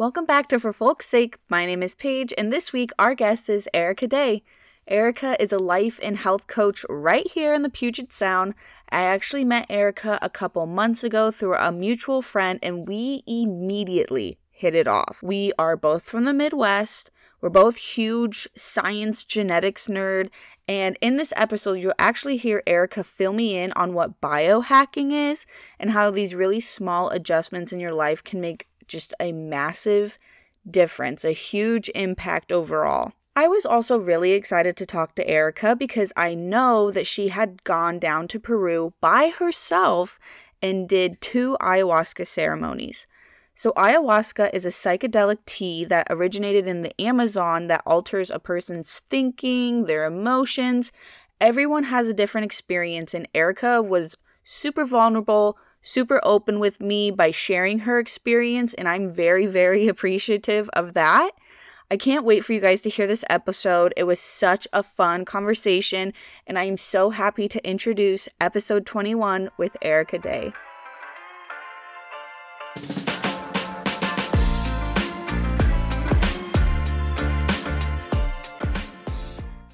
Welcome back to For Folk's Sake. My name is Paige, and this week our guest is Erica Day. Erica is a life and health coach right here in the Puget Sound. I actually met Erica a couple months ago through a mutual friend, and we immediately hit it off. We are both from the Midwest. We're both huge science genetics nerd. And in this episode, you'll actually hear Erica fill me in on what biohacking is and how these really small adjustments in your life can make just a massive difference, a huge impact overall. I was also really excited to talk to Erica because I know that she had gone down to Peru by herself and did two ayahuasca ceremonies. So, ayahuasca is a psychedelic tea that originated in the Amazon that alters a person's thinking, their emotions. Everyone has a different experience, and Erica was super vulnerable, super open with me by sharing her experience, and I'm very, very appreciative of that. I can't wait for you guys to hear this episode. It was such a fun conversation, and I am so happy to introduce episode 21 with Erica Day.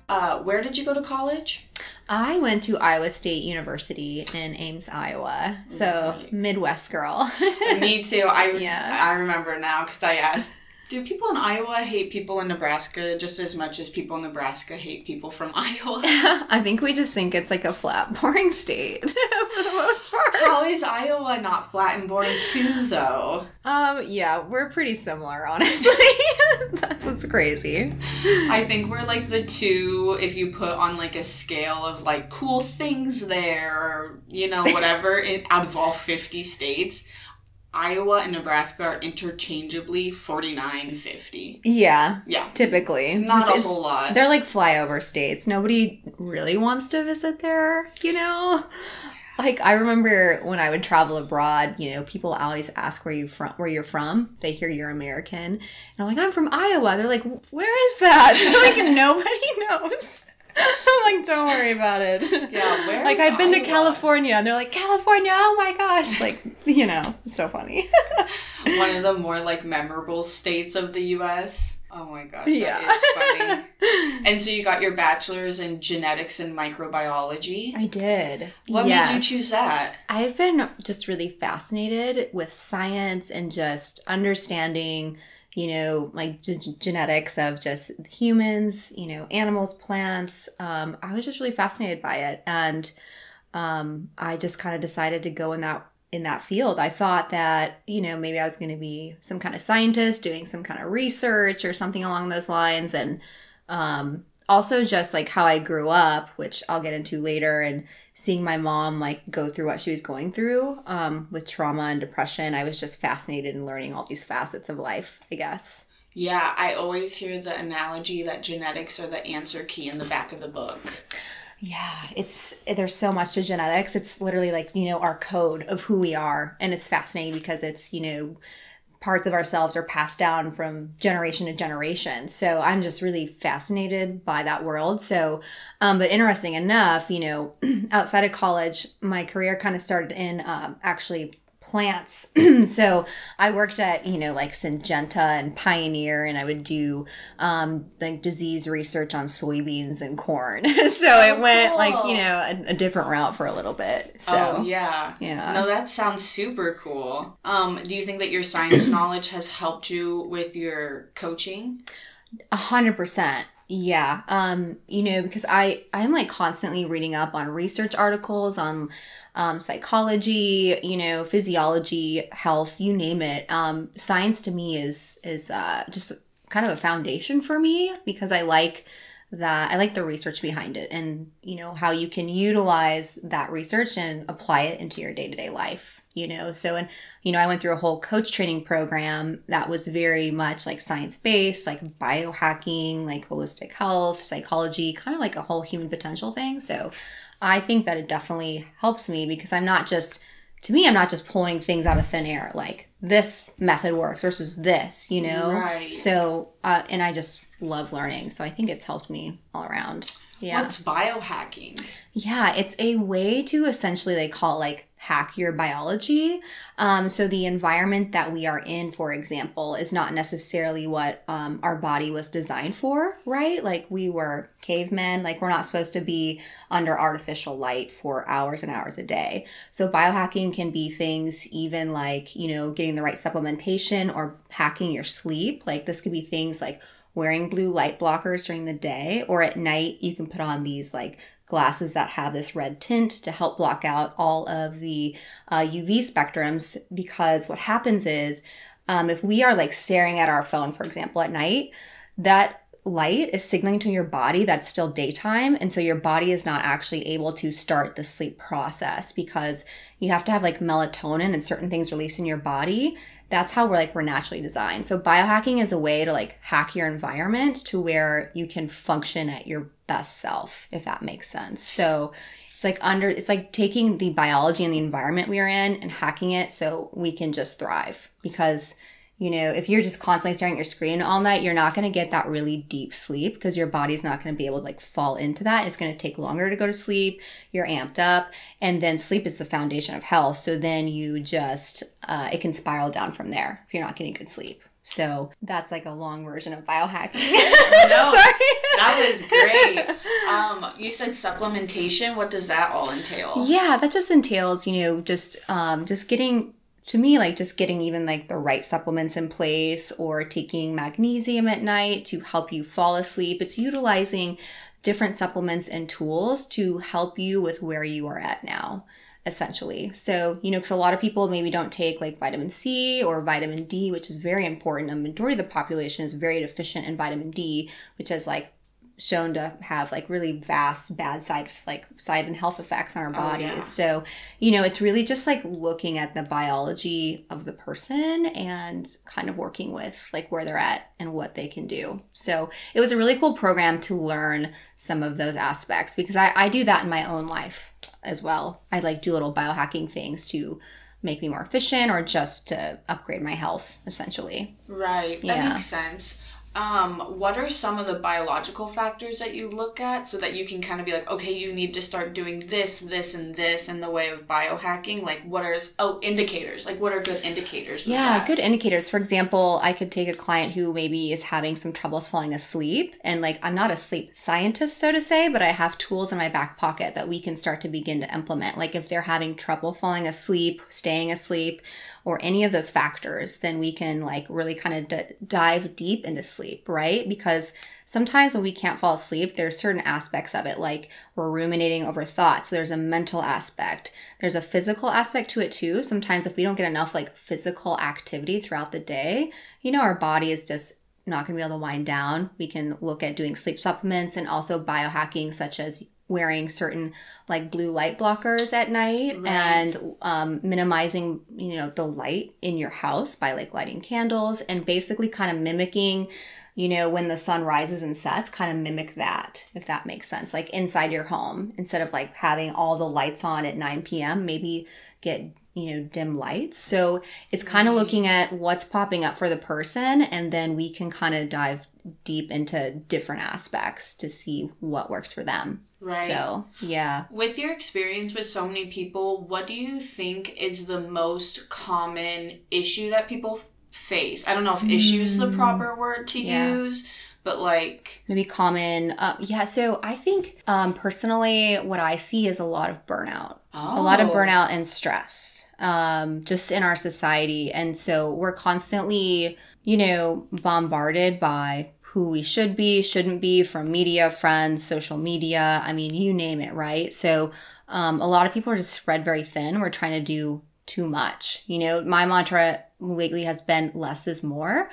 Uh, where did you go to college? I went to Iowa State University in Ames, Iowa. So right. Midwest girl. Me too. I yeah. I remember now because I asked do people in Iowa hate people in Nebraska just as much as people in Nebraska hate people from Iowa? I think we just think it's like a flat, boring state for the most is Iowa not flat and boring too, though? Um, yeah, we're pretty similar, honestly. That's what's crazy. I think we're like the two, if you put on like a scale of like cool things there, or, you know, whatever, in, out of all 50 states Iowa and Nebraska are interchangeably 49 50. Yeah. Yeah. Typically. Not it's, a whole lot. They're like flyover states. Nobody really wants to visit there, you know? Like I remember when I would travel abroad, you know, people always ask where you from where you're from. They hear you're American. And I'm like, I'm from Iowa. They're like, where is that? like nobody knows. I'm like, don't worry about it. Yeah, where? like I've been Iowa? to California, and they're like, California. Oh my gosh! Like, you know, it's so funny. One of the more like memorable states of the U.S. Oh my gosh, yeah. that is funny. and so you got your bachelor's in genetics and microbiology. I did. What yes. made you choose that? I've been just really fascinated with science and just understanding you know, like g- genetics of just humans, you know, animals, plants. Um, I was just really fascinated by it, and um, I just kind of decided to go in that in that field. I thought that you know maybe I was going to be some kind of scientist doing some kind of research or something along those lines, and um, also just like how I grew up, which I'll get into later, and seeing my mom like go through what she was going through um, with trauma and depression, I was just fascinated in learning all these facets of life, I guess. Yeah, I always hear the analogy that genetics are the answer key in the back of the book. Yeah, it's there's so much to genetics. It's literally like, you know, our code of who we are. And it's fascinating because it's, you know, parts of ourselves are passed down from generation to generation. So I'm just really fascinated by that world. So, um, but interesting enough, you know, outside of college, my career kind of started in um, actually plants. so I worked at, you know, like Syngenta and Pioneer, and I would do um, like disease research on soybeans and corn. so oh, it went cool. like, you know, a, a, different route for a little bit. So, oh, yeah. Yeah. No, that sounds super cool. Um, do you think that your science knowledge has helped you with your coaching? A hundred percent. Yeah. Um, you know, because I I'm like constantly reading up on research articles on um, psychology, you know, physiology, health, you name it. Um, science to me is is uh, just kind of a foundation for me because I like that I like the research behind it and you know how you can utilize that research and apply it into your day-to-day life you know so and you know I went through a whole coach training program that was very much like science based like biohacking like holistic health psychology kind of like a whole human potential thing so I think that it definitely helps me because I'm not just, to me, I'm not just pulling things out of thin air. Like this method works versus this, you know? Right. So, uh, and I just love learning. So I think it's helped me all around. Yeah. What's biohacking? Yeah, it's a way to essentially, they call like hack your biology. Um, so the environment that we are in, for example, is not necessarily what um, our body was designed for, right? Like we were cavemen, like we're not supposed to be under artificial light for hours and hours a day. So biohacking can be things even like, you know, getting the right supplementation or hacking your sleep. Like this could be things like wearing blue light blockers during the day or at night you can put on these like glasses that have this red tint to help block out all of the uh, UV spectrums because what happens is um, if we are like staring at our phone, for example, at night, that light is signaling to your body that's still daytime. And so your body is not actually able to start the sleep process because you have to have like melatonin and certain things released in your body that's how we're like we're naturally designed. So biohacking is a way to like hack your environment to where you can function at your best self, if that makes sense. So it's like under it's like taking the biology and the environment we are in and hacking it so we can just thrive because you know, if you're just constantly staring at your screen all night, you're not going to get that really deep sleep because your body's not going to be able to like fall into that. It's going to take longer to go to sleep. You're amped up. And then sleep is the foundation of health. So then you just, uh, it can spiral down from there if you're not getting good sleep. So that's like a long version of biohacking. no, that was great. Um, you said supplementation. What does that all entail? Yeah, that just entails, you know, just um, just getting to me like just getting even like the right supplements in place or taking magnesium at night to help you fall asleep. It's utilizing different supplements and tools to help you with where you are at now essentially. So you know because a lot of people maybe don't take like vitamin c or vitamin d which is very important. A majority of the population is very deficient in vitamin d which is like shown to have like really vast bad side like side and health effects on our oh, bodies. Oh, yeah. So, you know, it's really just like looking at the biology of the person and kind of working with like where they're at and what they can do. So, it was a really cool program to learn some of those aspects because I, I do that in my own life as well. I like do little biohacking things to make me more efficient or just to upgrade my health essentially. Right. That yeah. makes sense um, what are some of the biological factors that you look at so that you can kind of be like, okay, you need to start doing this, this, and this in the way of biohacking? Like, what are, oh, indicators? Like, what are good indicators? Yeah, good indicators. For example, I could take a client who maybe is having some troubles falling asleep. And like, I'm not a sleep scientist, so to say, but I have tools in my back pocket that we can start to begin to implement. Like, if they're having trouble falling asleep, staying asleep, or any of those factors, then we can like really kind of d- dive deep into sleep, right? Because sometimes when we can't fall asleep, there's certain aspects of it, like we're ruminating over thoughts. There's a mental aspect. There's a physical aspect to it too. Sometimes if we don't get enough like physical activity throughout the day, you know, our body is just not going to be able to wind down. We can look at doing sleep supplements and also biohacking, such as wearing certain like blue light blockers at night right. and um, minimizing you know the light in your house by like lighting candles and basically kind of mimicking you know when the sun rises and sets kind of mimic that if that makes sense. Like inside your home instead of like having all the lights on at 9 p.m maybe get you know dim lights. So it's kind of looking at what's popping up for the person and then we can kind of dive deep into different aspects to see what works for them Right. So, yeah. With your experience with so many people, what do you think is the most common issue that people face? I don't know if mm. issue is the proper word to yeah. use, but like maybe common uh, yeah so i think um, personally what i see is a lot of burnout oh. a lot of oh. burnout and stress um, just in our society and so we're constantly you know bombarded by who we should be, shouldn't be from media, friends, social media. I mean, you name it, right? So, um, a lot of people are just spread very thin. We're trying to do too much. You know, my mantra lately has been less is more.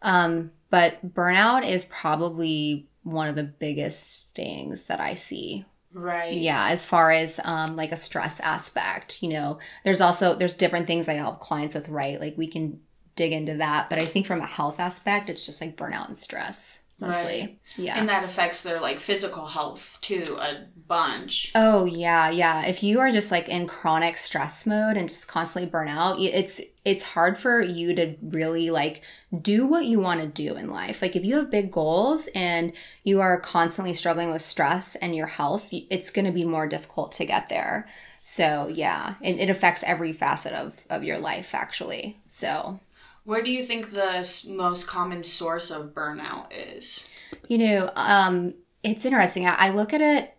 Um, but burnout is probably one of the biggest things that I see right yeah as far as um like a stress aspect you know there's also there's different things i help clients with right like we can dig into that. But I think from a health aspect, it's just like burnout and stress mostly. Right. Yeah. And that affects their like physical health too a bunch. Oh yeah, yeah. If you are just like in chronic stress mode and just constantly burn out, it's it's hard for you to really like do what you want to do in life. Like if you have big goals and you are constantly struggling with stress and your health, it's going to be more difficult to get there. So yeah, it, it affects every facet of, of your life actually. So where do you think the most common source of burnout is? You know, um, it's interesting. I, look at it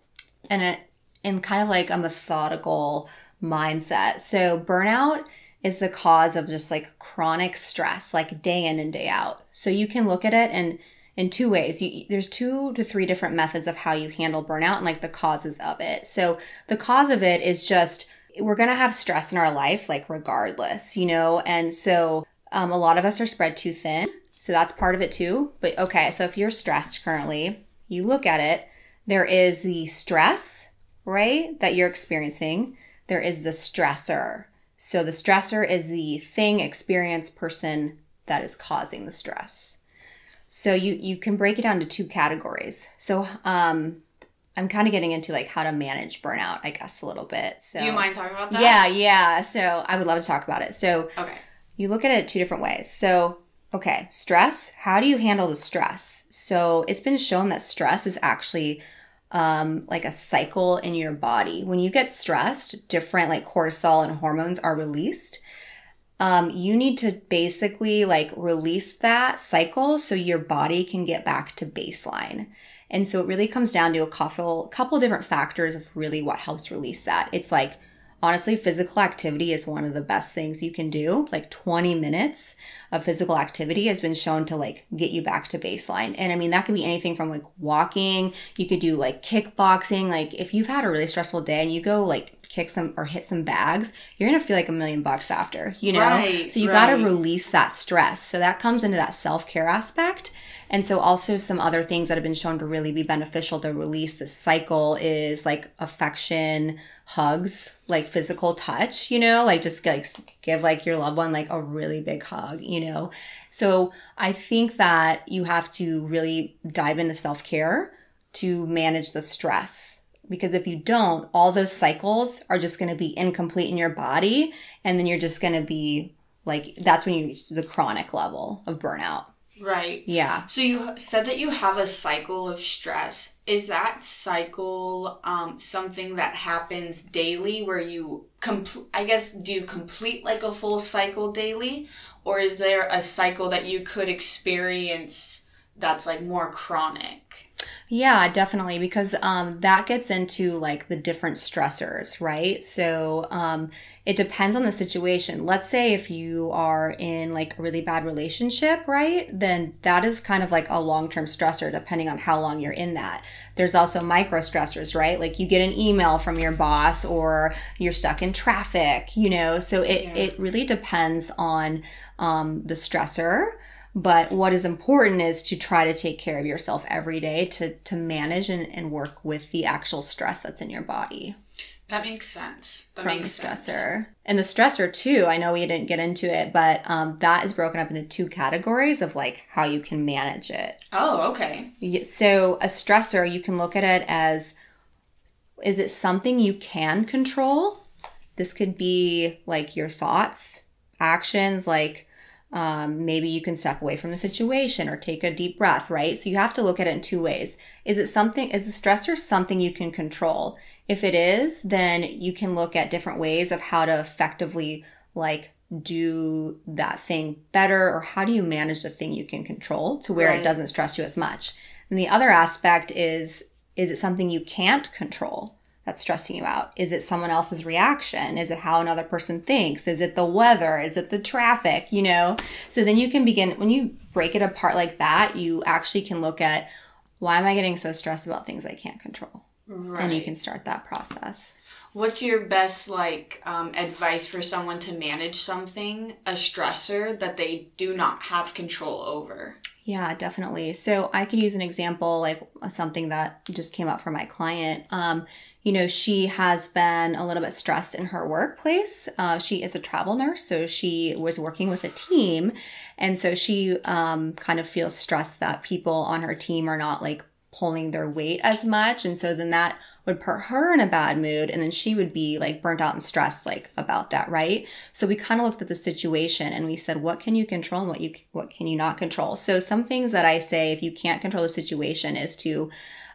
in a in kind of like a methodical mindset. So burnout is the cause of just like chronic stress, like day in and day out. So you can look at it and in two ways. You, there's two to three different methods of how you handle burnout and like the causes of it. So the cause of it is just we're going to have stress in our life, like regardless, you know? And so um, a lot of us are spread too thin. So that's part of it too. But okay, so if you're stressed currently, you look at it, there is the stress, right, that you're experiencing. There is the stressor. So the stressor is the thing, experience, person that is causing the stress. So you you can break it down to two categories. So um I'm kind of getting into like how to manage burnout, I guess a little bit. So Do you mind talking about that? Yeah, yeah. So I would love to talk about it. So Okay. You look at it two different ways. So okay, stress, how do you handle the stress? So it's been shown that stress is actually um, like a cycle in your body. When you get stressed, different like cortisol and hormones are released um, you need to basically like release that cycle so your body can get back to baseline. And so it really comes down to a couple couple different factors of really what helps release that. It's like honestly, physical activity is one of the best things you can do. Like 20 minutes of physical activity has been shown to like get you back to baseline. And I mean, that could be anything from like walking, you could do like kickboxing. Like if you've had a really stressful day and you go like kick some or hit some bags, you're gonna feel like a million bucks after, you know? Right, so you right. gotta release that stress. So that comes into that self care aspect. And so also some other things that have been shown to really be beneficial to release this cycle is like affection, hugs, like physical touch, you know, like just like give like your loved one like a really big hug, you know. So I think that you have to really dive into self-care to manage the stress because if you don't, all those cycles are just going to be incomplete in your body and then you're just going to be like that's when you reach the chronic level of burnout. Right. Yeah. So you said that you have a cycle of stress. Is that cycle um, something that happens daily where you complete, I guess, do you complete like a full cycle daily? Or is there a cycle that you could experience that's like more chronic? Yeah, definitely, because um, that gets into like the different stressors, right? So um, it depends on the situation. Let's say if you are in like a really bad relationship, right? Then that is kind of like a long term stressor, depending on how long you're in that. There's also micro stressors, right? Like you get an email from your boss or you're stuck in traffic, you know? So it, Yeah. it really depends on um, the stressor. But what is important is to try to take care of yourself every day to, to manage and, and work with the actual stress that's in your body That makes sense. That from the makes sense. stressor. And the stressor too, I know we didn't get into it, but um, that is broken up into two categories of like how you can manage it. Oh, okay. So a stressor, you can look at it as is it something you can control? This could be like your thoughts, actions, like um, maybe you can step away from the situation or take a deep breath, right? So you have to look at it in two ways. Is it something, is the stressor something you can control? If it is, then you can look at different ways of how to effectively like do that thing better or how do you manage the thing you can control to where Right. it doesn't stress you as much. And the other aspect is is it something you can't control that's stressing you out? Is it someone else's reaction? Is it how another person thinks? Is it the weather? Is it the traffic? You know? So then you can begin, when you break it apart like that, you actually can look at why am I getting so stressed about things I can't control? Right. And you can start that process. What's your best like um, advice for someone to manage something, a stressor that they do not have control over? Yeah, definitely. So I could use an example like something that just came up for my client. Um, you know, she has been a little bit stressed in her workplace. Uh, she is a travel nurse, so she was working with a team. And so she um, kind of feels stressed that people on her team are not like pulling their weight as much. And so then that would put her in a bad mood and then she would be like burnt out and stressed like about that right so we kind of looked at the situation and we said what can you control and what you what can you not control so some things that i say if you can't control the situation is to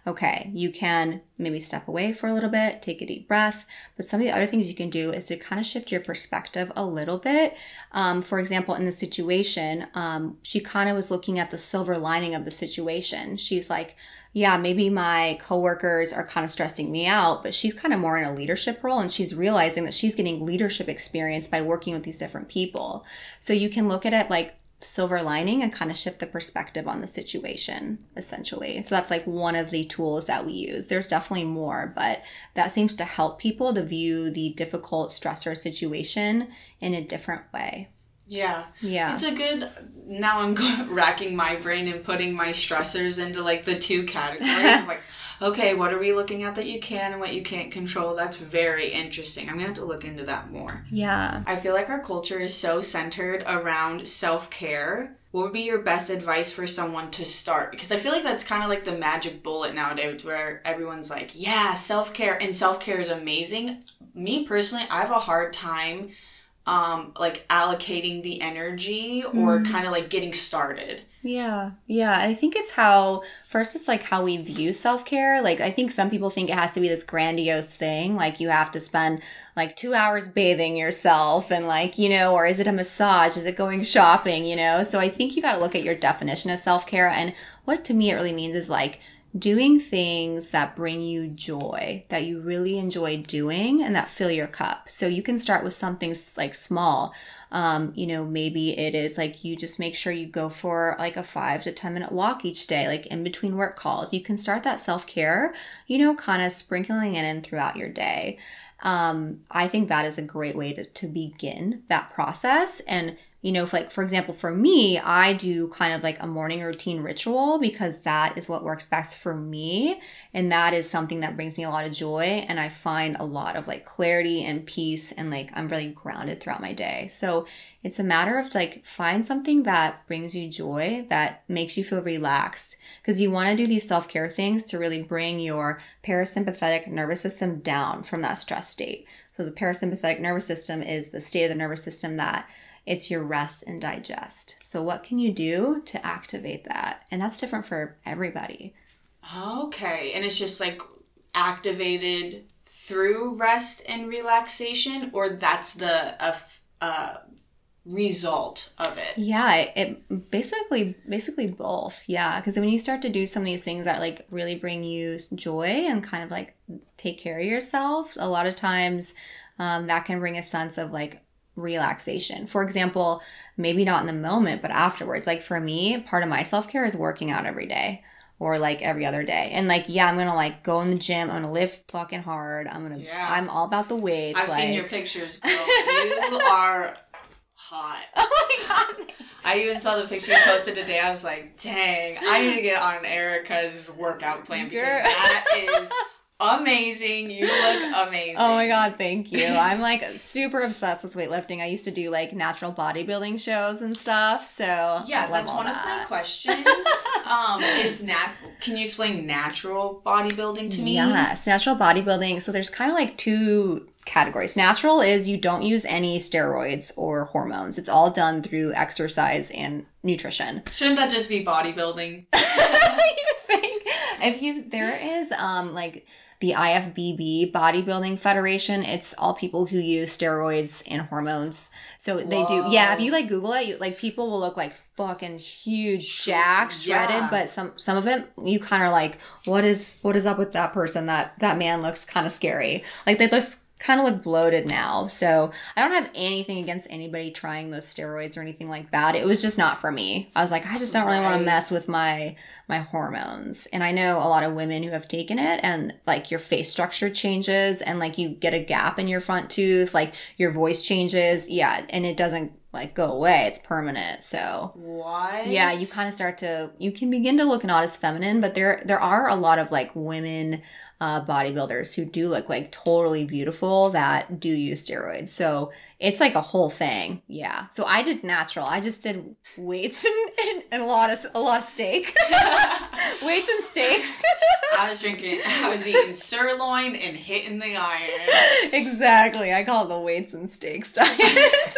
okay, you can maybe step away for a little bit, take a deep breath. But some of the other things you can do is to kind of shift your perspective a little bit. Um, for example, in the situation, um, she kind of was looking at the silver lining of the situation. She's like, yeah, maybe my coworkers are kind of stressing me out, but she's kind of more in a leadership role and she's realizing that she's getting leadership experience by working with these different people. So you can look at it like silver lining and kind of shift the perspective on the situation essentially so that's like one of the tools that we use there's definitely more but that seems to help people to view the difficult stressor situation in a different way yeah. Yeah. It's a good. Now I'm racking my brain and putting my stressors into like the two categories. like, okay, what are we looking at that you can and what you can't control? That's very interesting. I'm gonna have to look into that more. Yeah. I feel like our culture is so centered around self care. What would be your best advice for someone to start? Because I feel like that's kind of like the magic bullet nowadays where everyone's like, yeah, self care, and self care is amazing. Me personally, I have a hard time um like allocating the energy or kind of like getting started. Yeah. Yeah. I think it's how, first, it's like how we view self care. Like, I think some people think it has to be this grandiose thing. Like, you have to spend like two hours bathing yourself and like, you know, or is it a massage? Is it going shopping? You know? So I think you got to look at your definition of self care. And what to me it really means is like, doing things that bring you joy, that you really enjoy doing and that fill your cup. So you can start with something like small. Um, you know, maybe it is like you just make sure you go for like a five to 10 minute walk each day, like in between work calls. You can start that self care, you know, kind of sprinkling it in throughout your day. Um, I think that is a great way to, to begin that process. And you know, if like for example, for me, I do kind of like a morning routine ritual because that is what works best for me. And that is something that brings me a lot of joy. And I find a lot of like clarity and peace and like I'm really grounded throughout my day. So it's a matter of like find something that brings you joy, that makes you feel relaxed. Because you want to do these self care things to really bring your parasympathetic nervous system down from that stress state. So the parasympathetic nervous system is the state of the nervous system that it's your rest and digest. So, what can you do to activate that? And that's different for everybody. Okay. And it's just like activated through rest and relaxation, or that's the uh, uh, result of it? Yeah, it, it basically basically both. Yeah, because when you start to do some of these things that like really bring you joy and kind of like take care of yourself, a lot of times um, that can bring a sense of like relaxation. For example, maybe not in the moment, but afterwards. Like for me, part of my self care is working out every day or like every other day. And like, yeah, I'm gonna like go in the gym. I'm gonna lift fucking hard. I'm gonna. Yeah. I'm all about the weights. I've like, seen your pictures, girl. you are hot. Oh my god. I even saw the picture you posted today. I was like, dang, I need to get on Erica's workout plan because Girl. that is amazing. You look amazing. Oh my god, thank you. I'm like super obsessed with weightlifting. I used to do like natural bodybuilding shows and stuff. So Yeah, that's one of my questions. um, is nat? Can you explain natural bodybuilding to me? Yes, natural bodybuilding. So there's kind of like two categories. Natural is you don't use any steroids or hormones. It's all done through exercise and nutrition. Shouldn't that just be bodybuilding? you think if you there is um like the IFBB bodybuilding federation, it's all people who use steroids and hormones. So they do. Yeah, if you like Google it, you, like people will look like fucking huge, jacked, shredded, Yeah. but some some of it you kind of like, what is what is up with that person? That that man looks kind of scary. Like they look kind of look bloated now. So I don't have anything against anybody trying those steroids or anything like that. It was just not for me. I was like, I just don't really want to mess with my my hormones. And I know a lot of women who have taken it and like your face structure changes and like you get a gap in your front tooth, like your voice changes. Yeah, and it doesn't like go away. It's permanent. So What? yeah, you kind of start to you can begin to look not as feminine, but there there are a lot of like women uh, bodybuilders who do look like totally beautiful that do use steroids. So it's like a whole thing. Yeah. So I did natural. I just did weights and, and, and a lot of a lot of steak, weights and steaks. I was drinking. I was eating sirloin and hitting the iron. exactly. I call it the weights and steaks diet.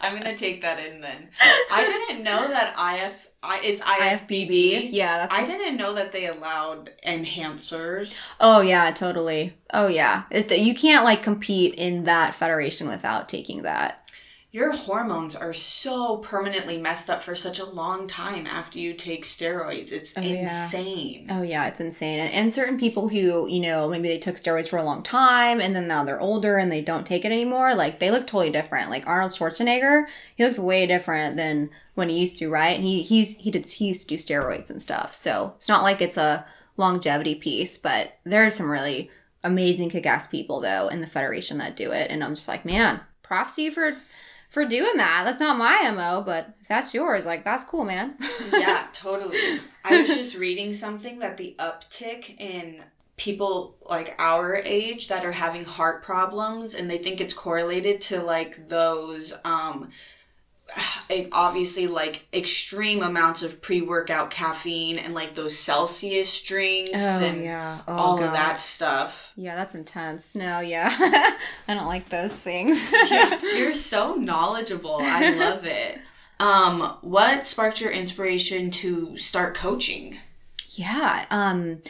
I'm gonna take that in then. I didn't know that IF. I, it's IFBB. IFBB. Yeah, that's I didn't know that they allowed enhancers. Oh yeah, totally. Oh yeah, it, you can't like compete in that federation without taking that. Your hormones are so permanently messed up for such a long time after you take steroids. It's oh, yeah. insane. Oh yeah, it's insane. And, and certain people who, you know, maybe they took steroids for a long time and then now they're older and they don't take it anymore, like they look totally different. Like Arnold Schwarzenegger, he looks way different than when he used to, right? And he he's he did he used to do steroids and stuff. So it's not like it's a longevity piece, but there are some really amazing kick-ass people though in the federation that do it. And I'm just like, man, props to you for for doing that. That's not my MO, but if that's yours, like that's cool, man. yeah, totally. I was just reading something that the uptick in people like our age that are having heart problems and they think it's correlated to like those um obviously like extreme amounts of pre-workout caffeine and like those Celsius drinks and yeah. Oh, all of that stuff. Yeah, that's intense. No, yeah. I don't like those things. You're so knowledgeable. I love it. Um, what sparked your inspiration to start coaching? yeah. Um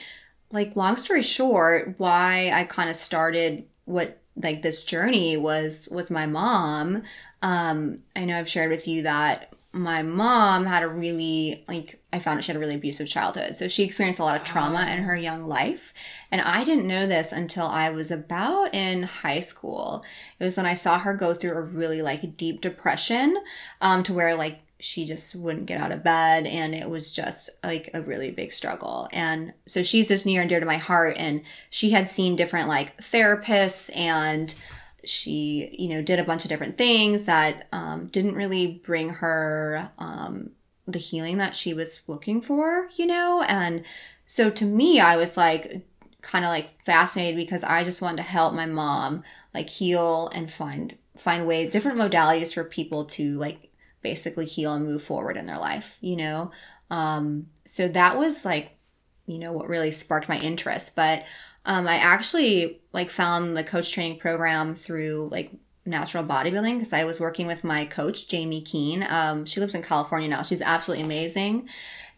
like long story short, why I kind of started what like this journey was was my mom. Um I know I've shared with you that my mom had a really like I found out she had a really abusive childhood. So she experienced a lot of trauma in her young life. And I didn't know this until I was about in high school. It was when I saw her go through a really like deep depression, um, to where like she just wouldn't get out of bed and it was just like a really big struggle. And so she's just near and dear to my heart. And she had seen different like therapists and she, you know, did a bunch of different things that um, didn't really bring her um, the healing that she was looking for, you know? And so to me, I was like, kind of like fascinated because I just wanted to help my mom like heal and find find ways different modalities for people to like basically heal and move forward in their life you know um so that was like you know what really sparked my interest but um i actually like found the coach training program through like natural bodybuilding because i was working with my coach jamie keene. Um she lives in california now. She's absolutely amazing.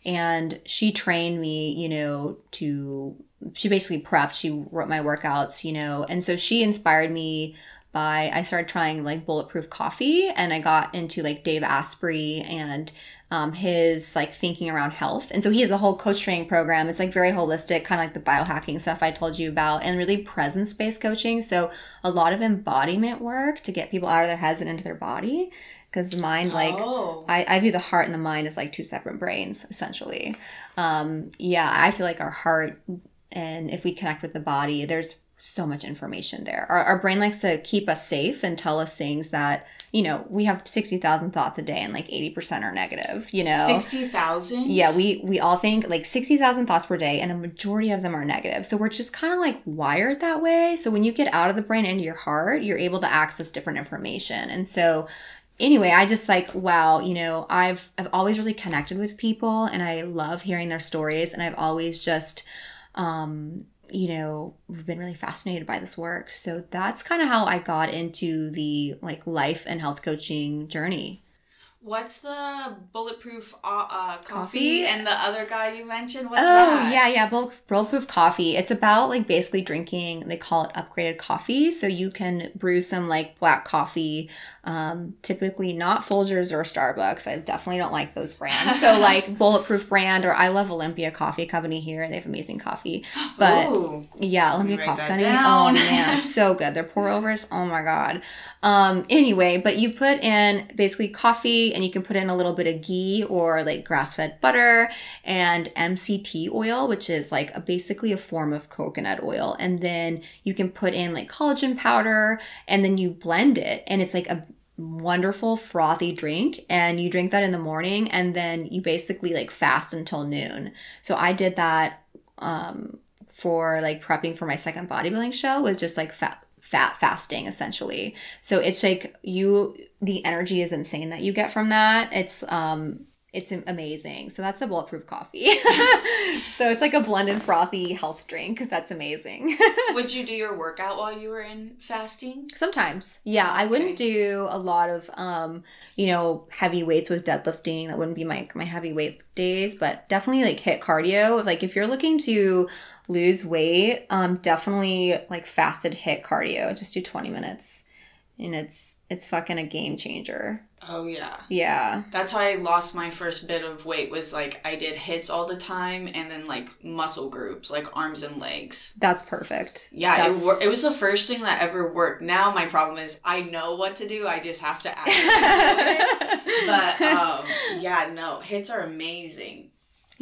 And she trained me you know to she basically prepped she wrote my workouts you know. And so she inspired me by i started trying like bulletproof coffee and i got into like dave asprey and um, his like thinking around health. And so he has a whole coach training program. It's like very holistic kind of like the biohacking stuff i told you about and really presence based coaching. So a lot of embodiment work to get people out of their heads and into their body because the mind like Oh. I, I view the heart and the mind as like two separate brains essentially. Um yeah i feel like our heart and if we connect with the body there's so much information there. Our, our brain likes to keep us safe and tell us things that you know we have 60000 thoughts a day and like 80% are negative you know 60,000? yeah, we we all think like 60,000 thoughts per day and a majority of them are negative. So we're just kind of like wired that way. So when you get out of the brain into your heart, you're able to access different information. And so anyway, I just like wow, you know, I've I've always really connected with people and I love hearing their stories and I've always just um you know been really fascinated by this work. So that's kind of how i got into the like life and health coaching journey What's the bulletproof uh, uh, coffee, Coffee? and the other guy you mentioned? What's Oh that? yeah, yeah, bulk bulletproof coffee. It's about like basically drinking. They call it upgraded coffee, so you can brew some like black coffee. Um, typically not Folgers or Starbucks. I definitely don't like those brands. So like bulletproof brand or I love Olympia Coffee Company here. They have amazing coffee. But Ooh. yeah, Olympia Coffee Company. down. Oh man, so good. Their pour overs. Oh my god. Um, anyway, but you put in basically coffee and you can put in a little bit of ghee or like grass fed butter and MCT oil, which is like a, basically a form of coconut oil. And then you can put in like collagen powder and then you blend it and it's like a wonderful frothy drink and you drink that in the morning and then you basically like fast until noon. So I did that um for like prepping for my second bodybuilding show was just like fat fat fasting essentially. So it's like you the energy is insane that you get from that. It's um it's amazing. So that's the bulletproof coffee. so it's like a blended frothy health drink. That's amazing. Would you do your workout while you were in fasting? Sometimes. Yeah, I wouldn't do a lot of um, you know, heavy weights with deadlifting. That wouldn't be my my heavy weight days, but definitely like HIIT cardio. Like if you're looking to lose weight, um definitely like fasted HIIT cardio. Just do 20 minutes. And it's it's fucking a game changer. Oh yeah. Yeah. That's how I lost my first bit of weight was like I did HIITs all the time and then like muscle groups like arms and legs. That's perfect. Yeah, That's... it, wor- it was the first thing that ever worked. Now my problem is I know what to do. I just have to act. But um, yeah, no, HIITs are amazing.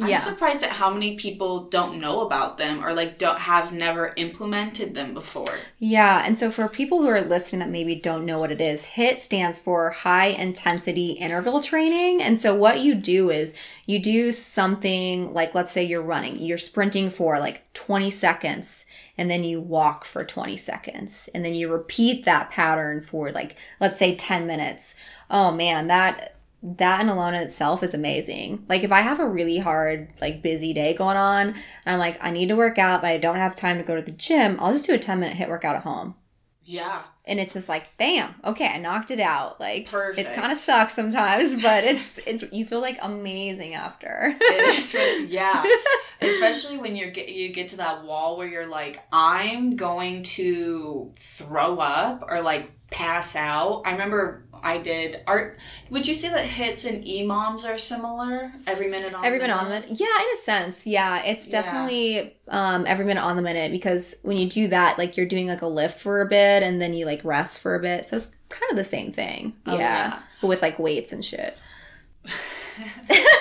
I'm Yeah. surprised at how many people don't know about them or like don't have never implemented them before. Yeah, and so for people who are listening that maybe don't know what it is, HIIT stands for high intensity interval training. And so what you do is you do something like let's say you're running, you're sprinting for like 20 seconds and then you walk for 20 seconds and then you repeat that pattern for like let's say 10 minutes. Oh man, that that and alone in itself is amazing. Like if I have a really hard, like busy day going on, and I'm like, I need to work out, but I don't have time to go to the gym, I'll just do a 10 minute HIIT workout at home. Yeah. And it's just like, bam, okay, I knocked it out. Like Perfect. it kind of sucks sometimes, but it's it's you feel like amazing after. It is really- yeah. Especially when you get you get to that wall where you're like, I'm going to throw up or like pass out. I remember I did art. Would you say that HIITs and EMOMs are similar? Every minute on every minute on the minute. Yeah, in a sense. Yeah, it's Yeah. definitely um every minute on the minute because when you do that, like you're doing like a lift for a bit and then you like rest for a bit. So it's kind of the same thing. Oh, yeah. yeah. But with like weights and shit.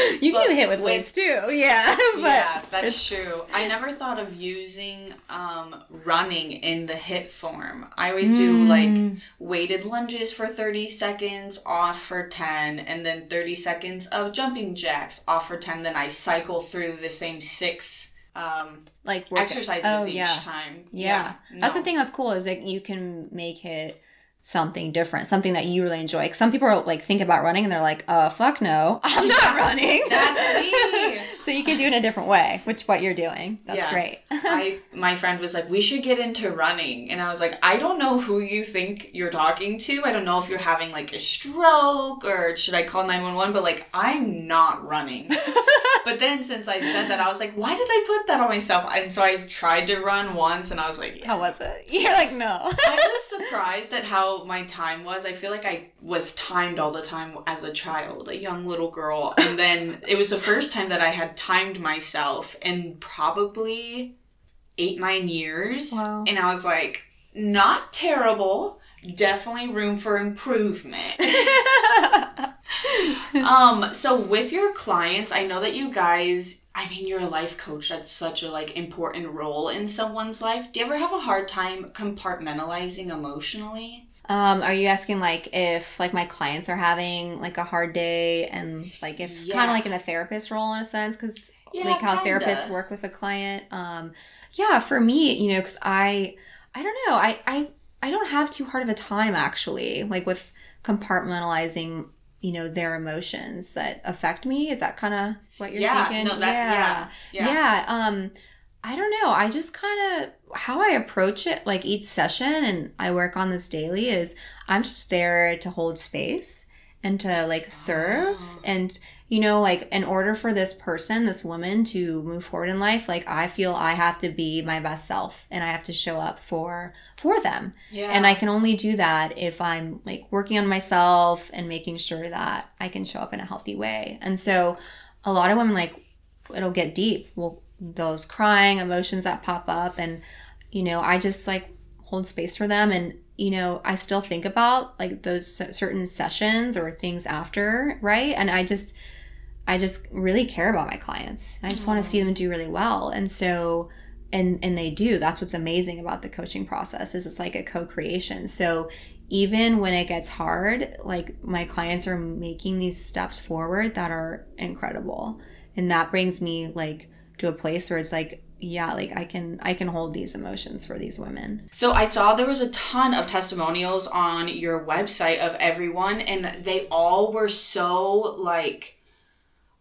you But can hit with with- weights too. Yeah. But yeah, that's true. I never thought of using um, running in the HIIT form. I always do like weighted lunges for 30 seconds, off for 10, and then 30 seconds of jumping jacks, off for 10. Then I cycle through the same six um, like work- exercises Oh, each yeah. time. Yeah. That's the thing that's cool is that you can make it something different, something that you really enjoy. 'Cause some people are like think about running and they're like, uh, fuck no, I'm not running. That's me. So you can do it in a different way, which what you're doing. That's Yeah. great. I my friend was like, "We should get into running," and I was like, "I don't know who you think you're talking to. I don't know if you're having like a stroke or should I call nine one one. But like, I'm not running." but then since I said that, I was like, "Why did I put that on myself?" And so I tried to run once, and I was like, yeah. How was it? You're like, no. I was surprised at how my time was. I feel like I was timed all the time as a child, a young little girl. And then it was the first time that I had timed myself in probably eight, nine years. Wow. And I was like, not terrible. Definitely room for improvement. um, so with your clients, I know that you guys I mean, you're a life coach. That's such a like important role in someone's life. Do you ever have a hard time compartmentalizing emotionally? Um, are you asking like if like my clients are having like a hard day and like if kind of like in a therapist role in a sense because Yeah, like how kinda. therapists work with a client. Um, yeah, for me, you know, because I I don't know, I I I don't have too hard of a time actually, like with compartmentalizing you know their emotions that affect me. Is that kind of what you're Yeah, thinking? no, that- yeah, yeah. yeah. Um, I don't know. I just kind of how I approach it, like each session, and I work on this daily. Is I'm just there to hold space and to like serve, Oh. and you know, like in order for this person, this woman, to move forward in life, like I feel I have to be my best self, and I have to show up for for them. Yeah. And I can only do that if I'm like working on myself and making sure that I can show up in a healthy way. And so a lot of women like it'll get deep. Well, those crying emotions that pop up and you know, I just like hold space for them and you know, I still think about like those certain sessions or things after, right? And I just I just really care about my clients. I just want to see mm. them do really well. And so and and they do. That's what's amazing about the coaching process is it's like a co-creation. So even when it gets hard, like my clients are making these steps forward that are incredible. And that brings me like to a place where it's like yeah, like I can I can hold these emotions for these women. So I saw there was a ton of testimonials on your website of everyone and they all were so like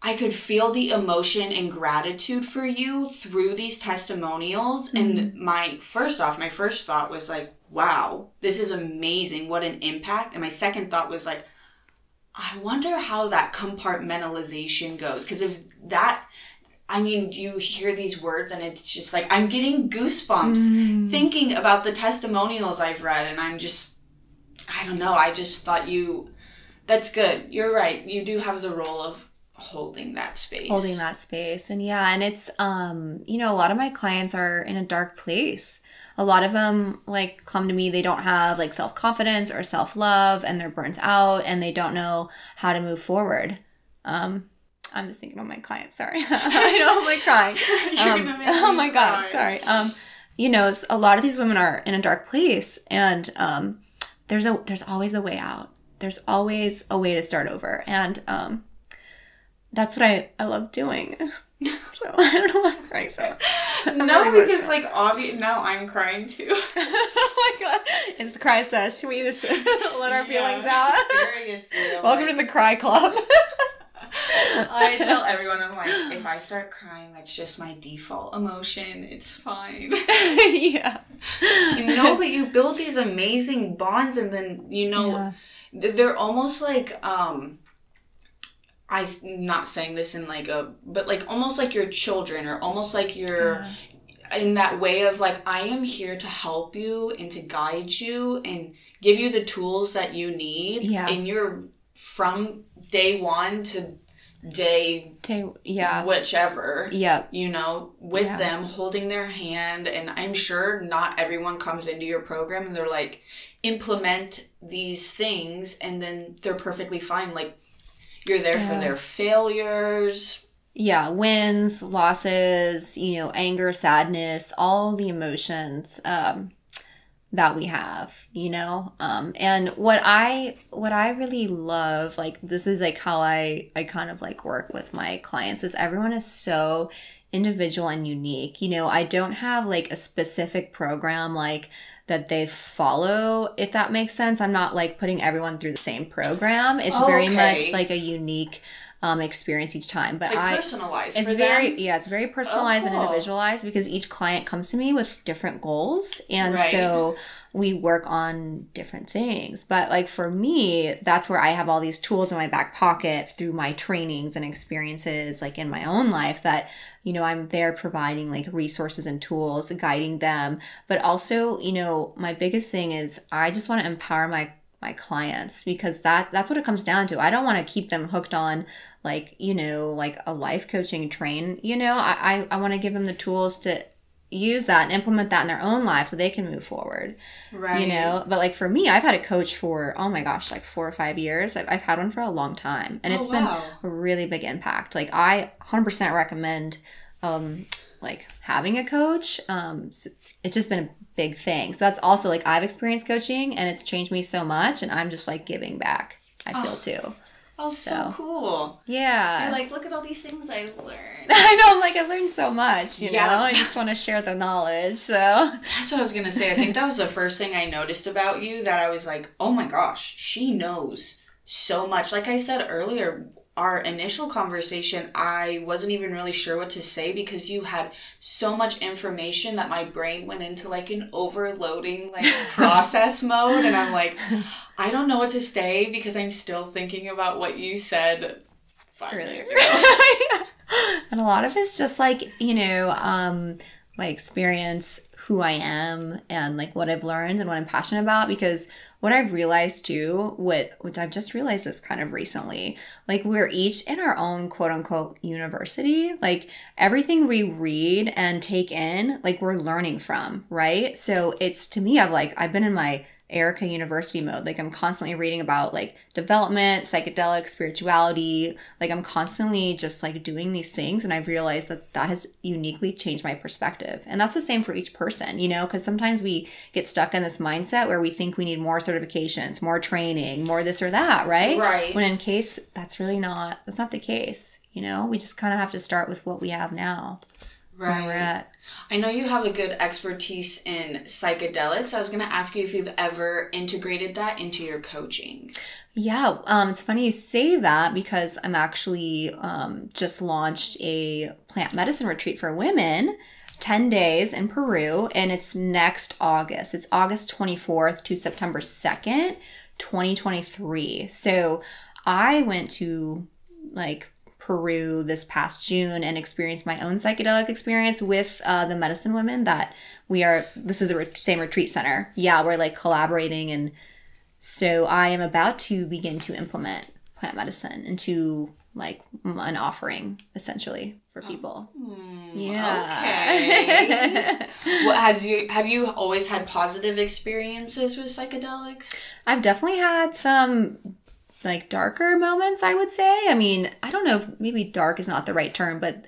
I could feel the emotion and gratitude for you through these testimonials and Mm-hmm. my first off my first thought was like wow this is amazing what an impact and my second thought was like I wonder how that compartmentalization goes because if that I mean, you hear these words and it's just like I'm getting goosebumps thinking about the testimonials I've read, and I'm just, I don't know. I just thought you, that's good. You're right. You do have the role of holding that space. holding that space and yeah and it's um you know a lot of my clients are in a dark place a lot of them like come to me they don't have like self-confidence or self-love and they're burnt out and they don't know how to move forward um i'm just thinking of my clients sorry i know i'm like crying Um, oh my god cry. sorry um you know a lot of these women are in a dark place and um there's a there's always a way out there's always a way to start over and um that's what I, I love doing. So I don't know why I'm crying so. no, because like obvious. Now I'm crying too. oh my god. It's the cry sesh. We just let our feelings out. Seriously. I'm Welcome like- to the cry club. I tell everyone, I'm like, if I start crying, that's just my default emotion. It's fine. yeah. you know, but you build these amazing bonds, and then you know, Yeah. they're almost like um. I s- not saying this in like a, but like almost like your children, or almost like you're in that way of like I am here to help you and to guide you and give you the tools that you need. Yeah. and you're from day one to day Ta- yeah. whichever yeah you know, with Yeah. them holding their hand. And I'm sure not everyone comes into your program and they're like, implement these things, and then they're perfectly fine. Like, you're there for their failures. yeah wins losses you know anger sadness all the emotions um that we have you know? Um and what i what i really love like this is like how i i kind of like work with my clients is everyone is so individual and unique. You know i don't have like a specific program like that they follow if that makes sense. I'm not like putting everyone through the same program. It's very Okay. much like a unique um, experience each time but Like, i personalized it's very them. yeah it's very personalized cool. and individualized because each client comes to me with different goals and Right. so we work on different things but like for me that's where i have all these tools in my back pocket through my trainings and experiences like in my own life that you know i'm there providing like resources and tools guiding them but also you know my biggest thing is i just want to empower my my clients because that that's what it comes down to. I don't want to keep them hooked on like, you know, like a life coaching train. You know, I I, I want to give them the tools to use that and implement that in their own life so they can move forward. Right. You know, but like for me, I've had a coach for oh my gosh, like four or five years. I've, I've had one for a long time, and Oh, it's wow. been a really big impact. Like I 100% recommend um like having a coach. Um, it's just been a big thing. So that's also like I've experienced coaching, and it's changed me so much, and I'm just like giving back. I feel too. Oh, so, So. cool. Yeah. You're like, look at all these things I've learned. I know, I'm like, I've learned so much, you Yeah. know? I just want to share the knowledge. So, That's what I was gonna say. I think that was the first thing I noticed about you that I was like, oh my gosh, she knows so much. Like I said earlier, our initial conversation, I wasn't even really sure what to say because you had so much information that my brain went into like an overloading like process mode and I'm like, I don't know what to say because I'm still thinking about what you said five Earlier. minutes ago. and a lot of it's just like, you know, um, my experience, who I am, and like what I've learned and what I'm passionate about. Because what I've realized too, what which I've just realized this kind of recently, like we're each in our own quote unquote university. Like everything we read and take in, like we're learning from, right? So it's to me, I've like I've been in my Ericka University mode. Like I'm constantly reading about like development, psychedelic, spirituality. Like I'm constantly just like doing these things and I've realized that that has uniquely changed my perspective. And that's the same for each person, you know, because sometimes we get stuck in this mindset where we think we need more certifications, more training, more this or that, right? Right. When in case that's really not that's not the case, you know? We just kind of have to start with what we have now. Where we're Right. at. I know you have a good expertise in psychedelics. I was going to ask you if you've ever integrated that into your coaching. Yeah, um, it's funny you say that because I'm actually um, just launched a plant medicine retreat for women, 10 days in Peru, and it's next August. It's August 24th to September 2nd, 2023. So I went to like Peru this past June and experienced my own psychedelic experience with uh, the medicine women that we are. This is a re- same retreat center. Yeah, we're like collaborating and so I am about to begin to implement plant medicine into like an offering essentially for people. yeah. Okay. what has you have you always had positive experiences with psychedelics? I've definitely had some like darker moments, I would say. I mean, I don't know if maybe dark is not the right term, but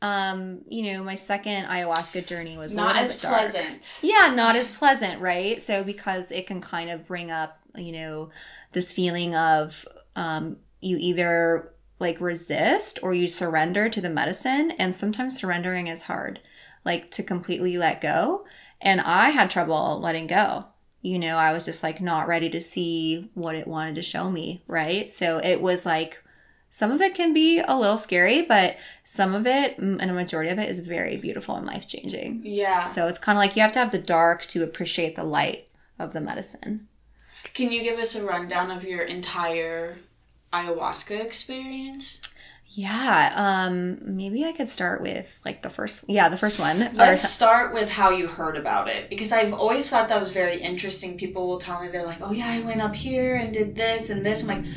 um, you know, my second ayahuasca journey was Not as dark. pleasant. Yeah, not as pleasant, right? So because it can kind of bring up, you know, this feeling of um, you either like resist or you surrender to the medicine, and sometimes surrendering is hard, like to completely let go. And I had trouble letting go. You know, I was just like not ready to see what it wanted to show me, right? So it was like some of it can be a little scary, but some of it, and a majority of it, is very beautiful and life changing. Yeah. So it's kind of like you have to have the dark to appreciate the light of the medicine. Can you give us a rundown of your entire ayahuasca experience? Yeah, um maybe I could start with like the first yeah, the first one. Let's start with how you heard about it because I've always thought that was very interesting. People will tell me they're like, "Oh yeah, I went up here and did this and this." I'm like,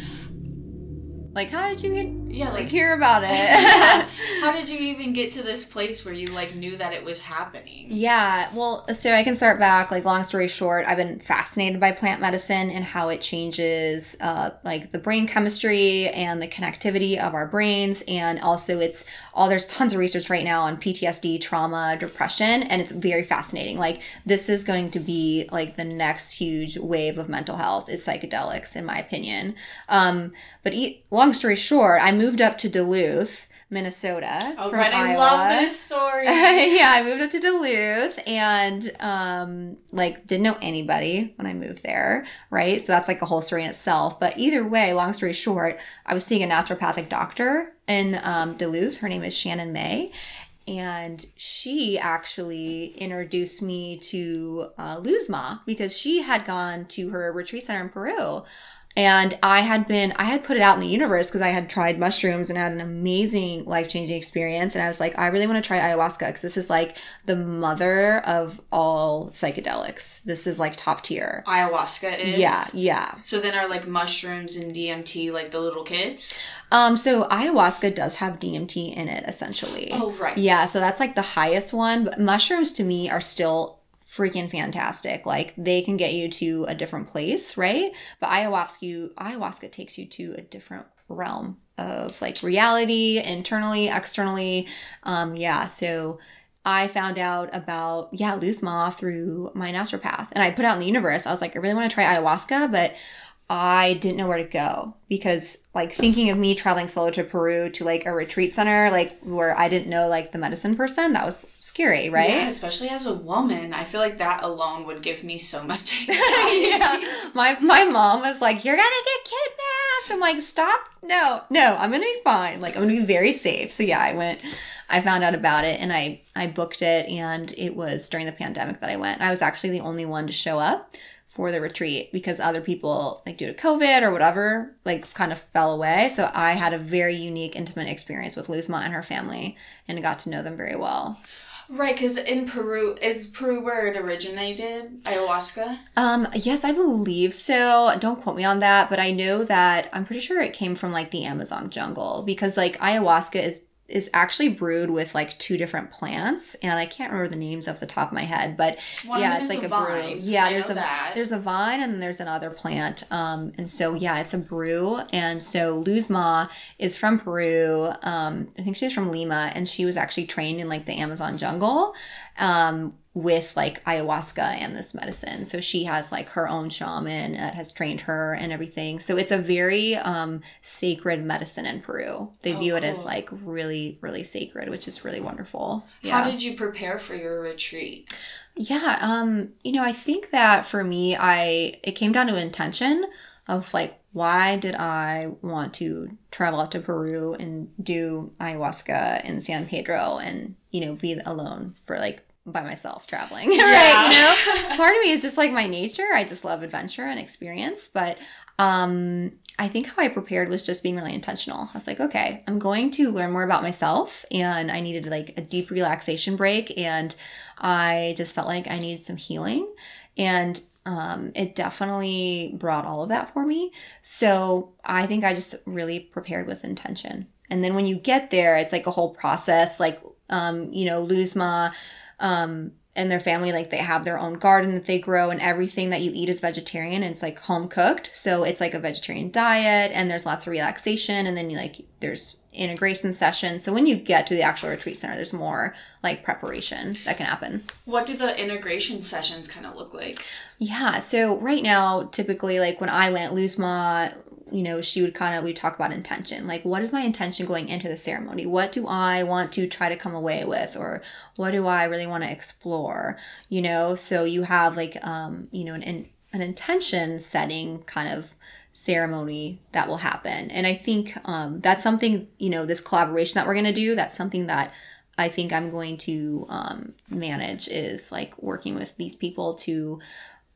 like how did you get, "Yeah, like like hear about it? how did you even get to this place where you like knew that it was happening?" Yeah, well, so I can start back. Like, long story short, I've been fascinated by plant medicine and how it changes, uh, like the brain chemistry and the connectivity of our brains, and also it's all there's tons of research right now on PTSD, trauma, depression, and it's very fascinating. Like, this is going to be like the next huge wave of mental health is psychedelics, in my opinion. Um, but e- long story short, I moved up to Duluth. Minnesota. Oh, right, I love this story. yeah, I moved up to Duluth and um like didn't know anybody when I moved there, right? So that's like a whole story in itself. But either way, long story short, I was seeing a naturopathic doctor in um, Duluth. Her name is Shannon May. And she actually introduced me to uh, Luzma because she had gone to her retreat center in Peru. And I had been, I had put it out in the universe because I had tried mushrooms and had an amazing life changing experience. And I was like, I really want to try ayahuasca because this is like the mother of all psychedelics. This is like top tier. ayahuasca is. Yeah, yeah. So then are like mushrooms and DMT like the little kids? Um, so ayahuasca does have DMT in it essentially. Oh, right. Yeah, so that's like the highest one. But mushrooms to me are still freaking fantastic. Like they can get you to a different place, right? But ayahuasca, ayahuasca takes you to a different realm of like reality, internally, externally. Um, yeah, so I found out about yeah, Luzma through my naturopath, and I put out in the universe. I was like, I really want to try ayahuasca, but I didn't know where to go because like thinking of me traveling solo to Peru to like a retreat center, like where I didn't know like the medicine person, that was scary, right? Yeah, especially as a woman. I feel like that alone would give me so much anxiety. yeah. My my mom was like, "You're gonna get kidnapped." I'm like, "Stop! No, no, I'm gonna be fine. Like, I'm gonna be very safe." So yeah, I went. I found out about it and I I booked it, and it was during the pandemic that I went. I was actually the only one to show up for the retreat because other people like due to COVID or whatever like kind of fell away. So I had a very unique, intimate experience with Luzma and her family, and got to know them very well. Right, because in Peru, is Peru where it originated? Ayahuasca? Um, yes, I believe so. Don't quote me on that, but I know that I'm pretty sure it came from like the Amazon jungle because like ayahuasca is is actually brewed with like two different plants and I can't remember the names off the top of my head, but One yeah, it's like a a, brew. vine. Yeah, I there's a that. there's a vine and then there's another plant. Um and so yeah, it's a brew and so Luzma is from Peru. Um I think she's from Lima and she was actually trained in like the Amazon jungle um, with like ayahuasca and this medicine. So she has like her own shaman that has trained her and everything. So it's a very um, sacred medicine in Peru. They Oh, view it as like really, really sacred, which is really wonderful. How did you prepare for your retreat? Yeah, um, you know, I think that for me, I it came down to intention of like why did I want to travel out to Peru and do ayahuasca in San Pedro and you know be alone for like by myself traveling, right? You know, part of me is just like my nature. I just love adventure and experience, but um I think how I prepared was just being really intentional. I was like, okay, I'm going to learn more about myself and I needed like a deep relaxation break and I just felt like I needed some healing and um, it definitely brought all of that for me. So I think I just really prepared with intention. And then when you get there, it's like a whole process. Like, um, you know, Luzma, um, and their family, like they have their own garden that they grow, and everything that you eat is vegetarian. And it's like home cooked, so it's like a vegetarian diet, and there's lots of relaxation, and then you like there's integration sessions. So when you get to the actual retreat center, there's more like preparation that can happen. What do the integration sessions kind of look like? Yeah. So right now, typically, like when I went, Luzma, you know, she would kind of we talk about intention. Like, what is my intention going into the ceremony? What do I want to try to come away with, or what do I really want to explore? You know, so you have like, um, you know, an an intention setting kind of ceremony that will happen and i think um, that's something you know this collaboration that we're going to do that's something that i think i'm going to um, manage is like working with these people to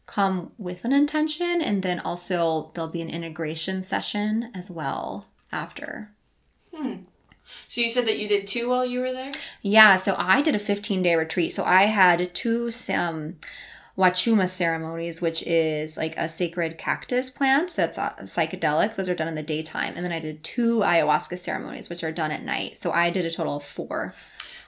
come with an intention and then also there'll be an integration session as well after So you said that you did two while you were there? yeah so i did a 15 day retreat so i had two um Wachuma ceremonies, which is like a sacred cactus plant that's uh, psychedelic. Those are done in the daytime. And then I did two ayahuasca ceremonies, which are done at night. So I did a total of four.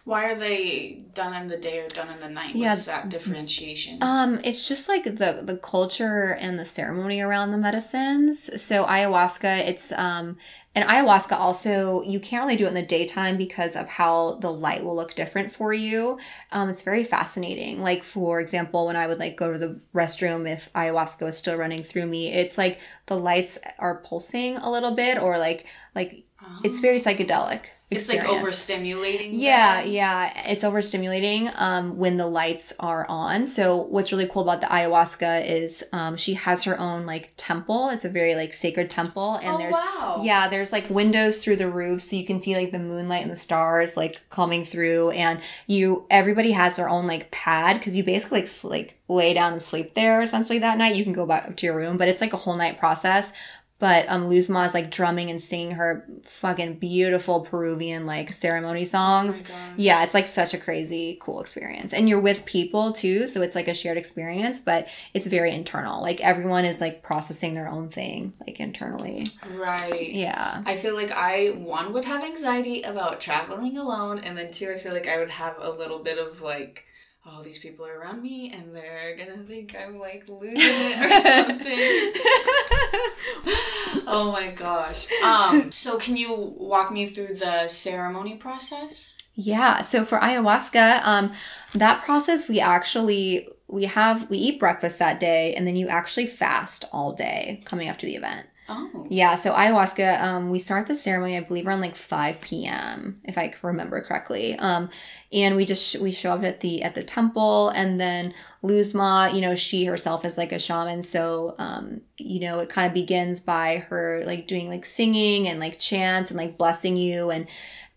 Why are they done in the day or done in the night? Yeah. What's that differentiation? Um, it's just like the the culture and the ceremony around the medicines. So ayahuasca, it's um and ayahuasca also you can't really do it in the daytime because of how the light will look different for you. Um, it's very fascinating. Like for example, when I would like go to the restroom if ayahuasca was still running through me, it's like the lights are pulsing a little bit or like like it's very psychedelic. It's like overstimulating. Yeah, them? yeah, it's overstimulating um, when the lights are on. So what's really cool about the ayahuasca is um, she has her own like temple. It's a very like sacred temple, and Oh, there's wow. yeah, there's like windows through the roof, so you can see like the moonlight and the stars like coming through, and you everybody has their own like pad because you basically like, like lay down and sleep there essentially that night. You can go back to your room, but it's like a whole night process. But um, Luzma is like drumming and singing her fucking beautiful Peruvian like ceremony songs. gosh. yeah, it's like such a crazy cool experience. And you're with people too, so it's like a shared experience, but it's very internal. Like everyone is like processing their own thing like internally. Right. Yeah. I feel like I one would have anxiety about traveling alone, and then two, I feel like I would have a little bit of like, oh, these people are around me, and they're gonna think I'm like losing it or something. oh my gosh. Um. So can you walk me through the ceremony process? Yeah. So for ayahuasca, um, that process we actually we have we eat breakfast that day and then you actually fast all day coming up to the event. Oh. Yeah, so ayahuasca, um, we start the ceremony, I believe, around like five p.m. if I remember correctly. Um, and we just we show up at the at the temple, and then Luzma, you know, she herself is like a shaman, so um, you know, it kind of begins by her like doing like singing and like chants and like blessing you, and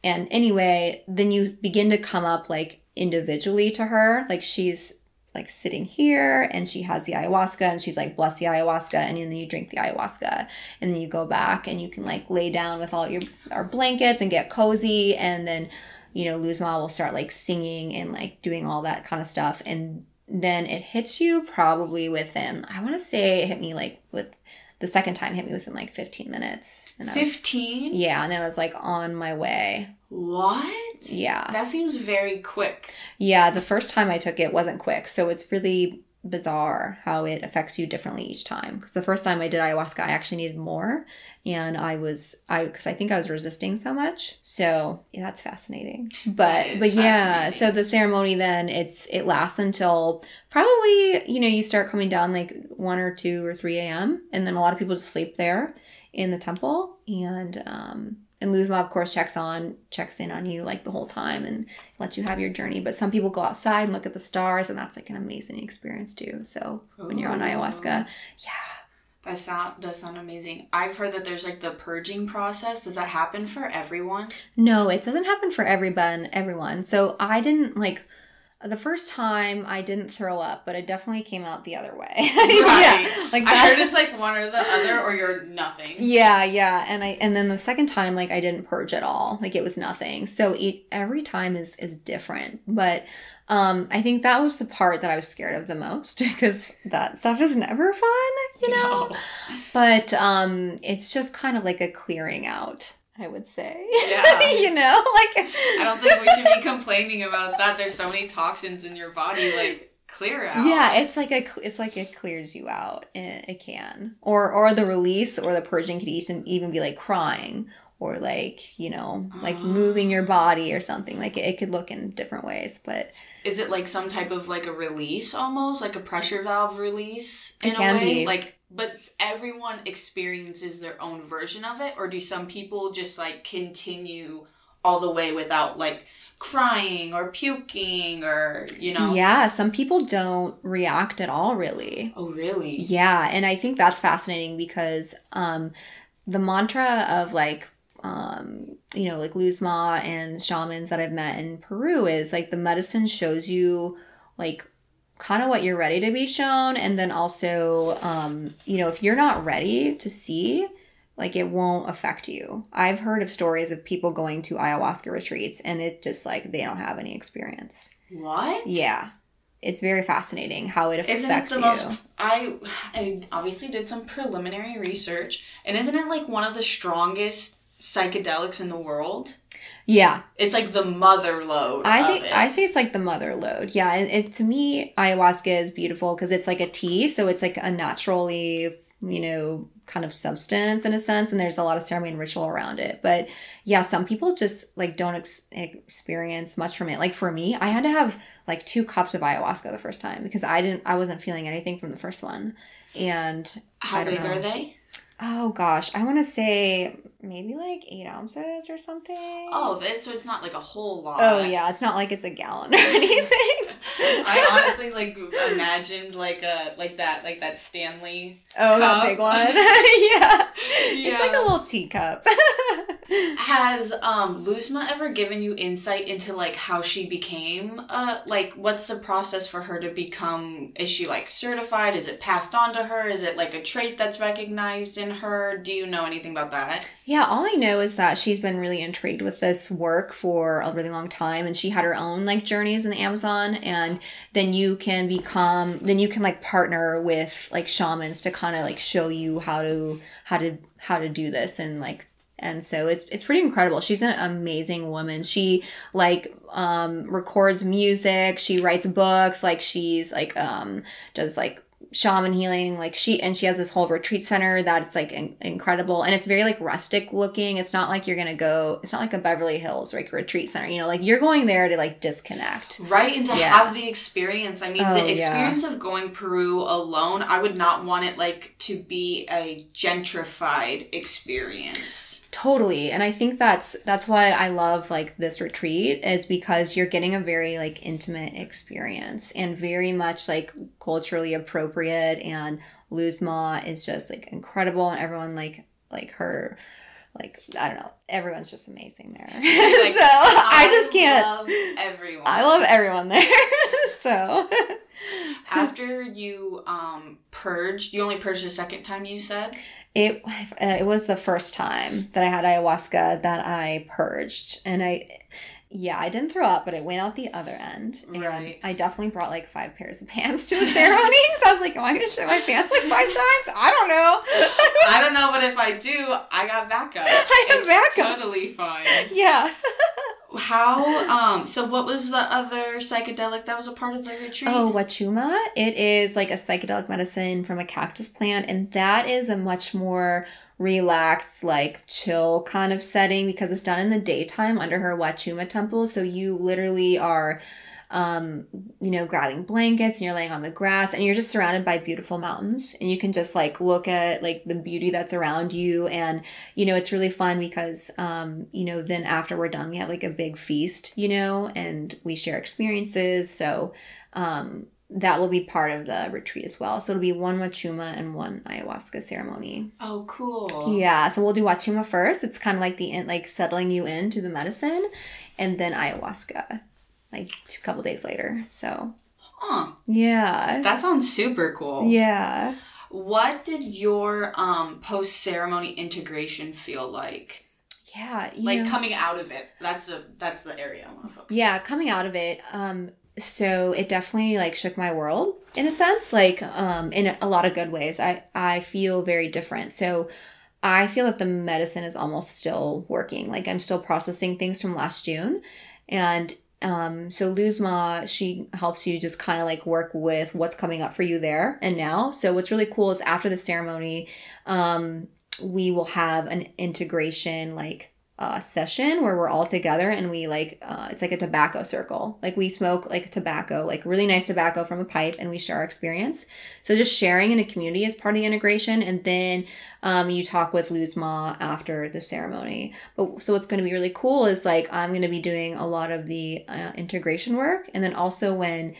and anyway, then you begin to come up like individually to her, like she's like sitting here and she has the ayahuasca and she's like bless the ayahuasca and then you drink the ayahuasca and then you go back and you can like lay down with all your our blankets and get cozy and then you know Luzma will start like singing and like doing all that kind of stuff and then it hits you probably within I want to say it hit me like with the second time hit me within like 15 minutes and Fifteen. yeah and then I was like on my way What? Yeah That seems very quick. Yeah, the first time I took it wasn't quick. So it's really bizarre how it affects you differently each time. Because the first time I did ayahuasca, I actually needed more, and I was I because I think I was resisting so much. So yeah, that's fascinating. But but yeah, so the ceremony then it's it lasts until probably you know you start coming down like one or two or three a.m. and then a lot of people just sleep there in the temple and um and Luzma, of course, checks on, checks in on you like the whole time and lets you have your journey. But some people go outside and look at the stars, and that's like an amazing experience too. So when you're on oh. ayahuasca, yeah. That sound does sound amazing. I've heard that there's like the purging process. Does that happen for everyone? No, it doesn't happen for everyone. Everyone. So I didn't like the first time I didn't throw up, but it definitely came out the other way. Right. yeah, like that. I heard it's like one or the other, or you're nothing. Yeah, yeah, and I and then the second time, like I didn't purge at all. Like it was nothing. So it every time is is different, but. Um, I think that was the part that I was scared of the most because that stuff is never fun, you know. No. But um, it's just kind of like a clearing out I would say. Yeah. you know, like I don't think we should be complaining about that. There's so many toxins in your body, like clear out. Yeah, it's like a it's like it clears you out. It, it can, or or the release or the purging could even even be like crying or like you know like oh. moving your body or something. Like it, it could look in different ways, but. Is it like some type of like a release almost, like a pressure valve release in it a way? Be. Like but everyone experiences their own version of it or do some people just like continue all the way without like crying or puking or you know? Yeah some people don't react at all really. Oh really? Yeah and i think that's fascinating because um the mantra of like um you know like luzma and shamans that i've met in peru is like the medicine shows you like kind of what you're ready to be shown. And then also um, you know if you're not ready to see like it won't affect you. I've heard of stories of people going to ayahuasca retreats and it just like they don't have any experience. What? Yeah. It's very fascinating how it affects isn't it the you. Most, I, I obviously did some preliminary research, and isn't it like one of the strongest psychedelics in the world? Yeah. It's like the mother load. I think I say it's like the mother load. Yeah, it, it to me ayahuasca is beautiful because it's like a tea, so it's like a naturally, you know, kind of substance in a sense and there's a lot of ceremony and ritual around it. But yeah, some people just like don't ex- experience much from it. Like for me, I had to have like two cups of ayahuasca the first time because I didn't I wasn't feeling anything from the first one. And how big know. are they? Oh gosh, I want to say maybe like eight ounces or something. Oh, so it's not like a whole lot. Oh yeah, it's not like it's a gallon or anything. I honestly like imagined like a like that like that Stanley. Oh, cup. that big one. yeah. yeah, it's like a little teacup. Has um Luzma ever given you insight into like how she became uh like what's the process for her to become is she like certified? Is it passed on to her? Is it like a trait that's recognized in her? Do you know anything about that? Yeah, all I know is that she's been really intrigued with this work for a really long time and she had her own like journeys in the Amazon and then you can become then you can like partner with like shamans to kind of like show you how to how to how to do this and like and so it's it's pretty incredible. She's an amazing woman. She like um records music she writes books like she's like um does like shaman healing like she and she has this whole retreat center that's like in, incredible and it's very like rustic looking it's not like you're gonna go it's not like a beverly hills like retreat center you know like you're going there to like disconnect right and to yeah. have the experience i mean oh, the experience yeah. of going peru alone i would not want it like to be a gentrified experience Totally. And I think that's that's why I love like this retreat is because you're getting a very like intimate experience and very much like culturally appropriate and Luzma is just like incredible and everyone like like her like I don't know, everyone's just amazing there. Like, so I, I, just can't love everyone. I love everyone there. so after you um purged, you only purged the second time you said? It uh, it was the first time that I had ayahuasca that I purged, and I yeah I didn't throw up, but it went out the other end. And right. I definitely brought like five pairs of pants to the ceremony because I was like, am I gonna shit my pants like five times? I don't know. I don't know, but if I do, I got backup. I have it's backup. Totally fine. Yeah. How um so what was the other psychedelic that was a part of the retreat? Oh, Wachuma. It is like a psychedelic medicine from a cactus plant, and that is a much more relaxed, like chill kind of setting because it's done in the daytime under her Wachuma temple. So you literally are um, you know, grabbing blankets and you're laying on the grass and you're just surrounded by beautiful mountains and you can just like look at like the beauty that's around you. And, you know, it's really fun because, um, you know, then after we're done, we have like a big feast, you know, and we share experiences. So, um, that will be part of the retreat as well. So it'll be one Wachuma and one ayahuasca ceremony. Oh, cool. Yeah. So we'll do Wachuma first. It's kind of like the, in, like settling you into the medicine and then ayahuasca like a couple days later. So, huh. Yeah. That sounds super cool. Yeah. What did your um post ceremony integration feel like? Yeah, like know, coming out of it. That's the that's the area I want to focus. Yeah, coming out of it. Um, so it definitely like shook my world in a sense, like um, in a lot of good ways. I I feel very different. So. I feel that the medicine is almost still working. Like I'm still processing things from last June. And um, so Luzma, she helps you just kind of like work with what's coming up for you there and now. So what's really cool is after the ceremony, um, we will have an integration like uh, session where we're all together and we like uh, it's like a tobacco circle. Like we smoke like tobacco like really nice tobacco from a pipe and we share our experience. So just sharing in a community is part of the integration and then um, you talk with Luzma after the ceremony. But so what's going to be really cool is like i'm going to be doing a lot of the uh, integration work and then also when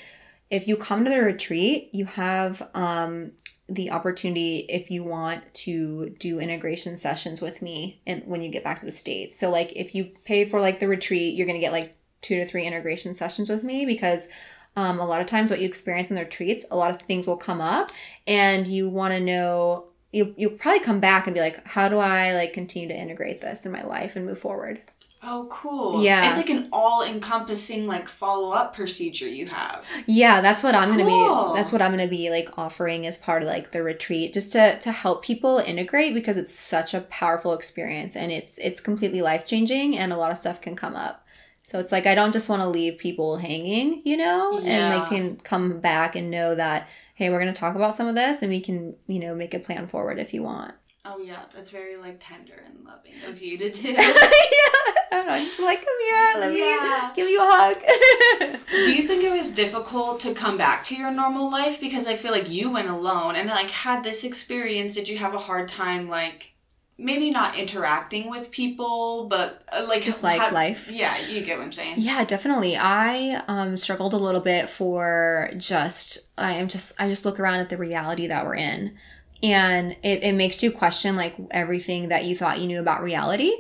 if you come to the retreat you have um, the opportunity if you want to do integration sessions with me and when you get back to the states. So like if you pay for like the retreat you're going to get like two to three integration sessions with me because um, a lot of times what you experience in the retreats a lot of things will come up and you want to know you, you'll probably come back and be like how do i like continue to integrate this in my life and move forward Oh, cool. Yeah. It's like an all encompassing like follow up procedure you have. Yeah, that's what I'm Cool. gonna be that's what I'm gonna be like offering as part of like the retreat, just to to help people integrate because it's such a powerful experience and it's it's completely life changing and a lot of stuff can come up. So it's like I don't just want to leave people hanging, you know, and they can come back and know that hey, we're gonna talk about some of this and we can, you know, make a plan forward if you want. Oh yeah, that's very like tender and loving of you to do. yeah, I don't know, just like come here, let Yeah. me give you a hug. do you think it was difficult to come back to your normal life because I feel like you went alone and like had this experience? Did you have a hard time like maybe not interacting with people, but uh, like Just like life? Yeah, you get what I'm saying. Yeah, definitely. I um struggled a little bit for just I am just I just look around at the reality that we're in. And it, it makes you question like everything that you thought you knew about reality.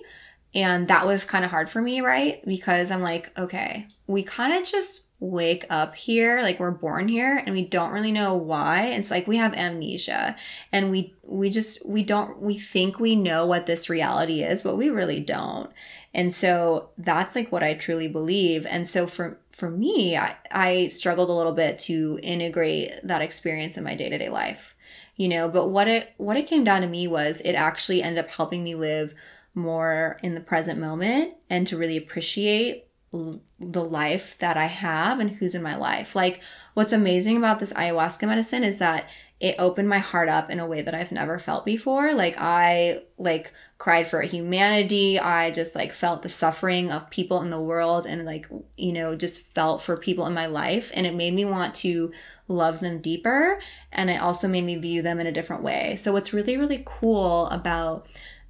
And that was kind of hard for me, right? Because I'm like, okay, we kind of just wake up here, like we're born here and we don't really know why. It's like we have amnesia and we we just we don't we think we know what this reality is, but we really don't. And so that's like what I truly believe. And so for for me, I, I struggled a little bit to integrate that experience in my day-to-day life. You know, but what it what it came down to me was it actually ended up helping me live more in the present moment and to really appreciate the life that I have and who's in my life. Like what's amazing about this ayahuasca medicine is that it opened my heart up in a way that I've never felt before. Like I like cried for humanity. I just like felt the suffering of people in the world and like you know just felt for people in my life and it made me want to love them deeper and it also made me view them in a different way. So what's really really cool about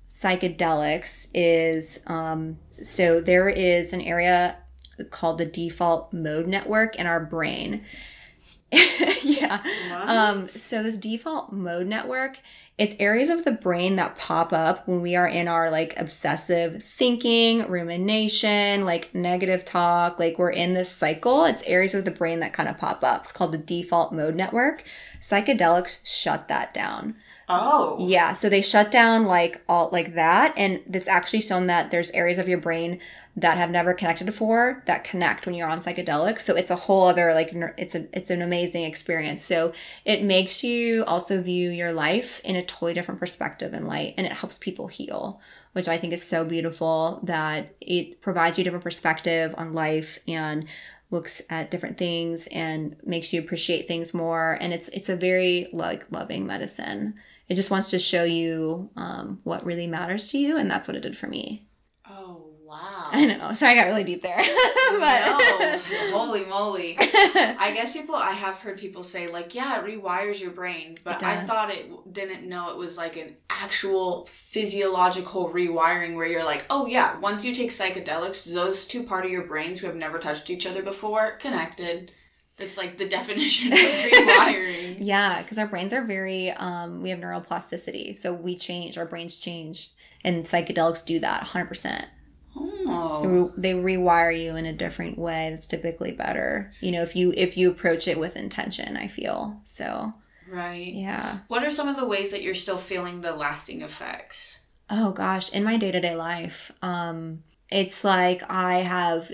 psychedelics is um so there is an area called the default mode network in our brain. yeah. Um, so this default mode network, it's areas of the brain that pop up when we are in our like obsessive thinking, rumination, like negative talk, like we're in this cycle. It's areas of the brain that kind of pop up. It's called the default mode network. Psychedelics shut that down. Oh. Yeah, so they shut down like all like that, and this actually shown that there's areas of your brain that have never connected before that connect when you're on psychedelics. So it's a whole other like it's a it's an amazing experience. So it makes you also view your life in a totally different perspective and light, and it helps people heal. which I think is so beautiful that it provides you a different perspective on life and looks at different things and makes you appreciate things more. And it's it's a very like loving medicine. It just wants to show you um, what really matters to you, and that's what it did for me. Wow! I know. Sorry, I got really deep there. but no, holy moly! I guess people. I have heard people say like, yeah, it rewires your brain, but I thought it didn't know it was like an actual physiological rewiring where you're like, oh yeah, once you take psychedelics, those two part of your brains who have never touched each other before connected. That's like the definition of rewiring. Yeah, because our brains are very, um, we have neuroplasticity. So we change, our brains change. And psychedelics do that 100%. Oh. They rewire you in a different way that's typically better. You know, if you if you approach it with intention, I feel. So, Right. yeah. What are some of the ways that you're still feeling the lasting effects? Oh gosh, in my day-to-day life, um it's like I have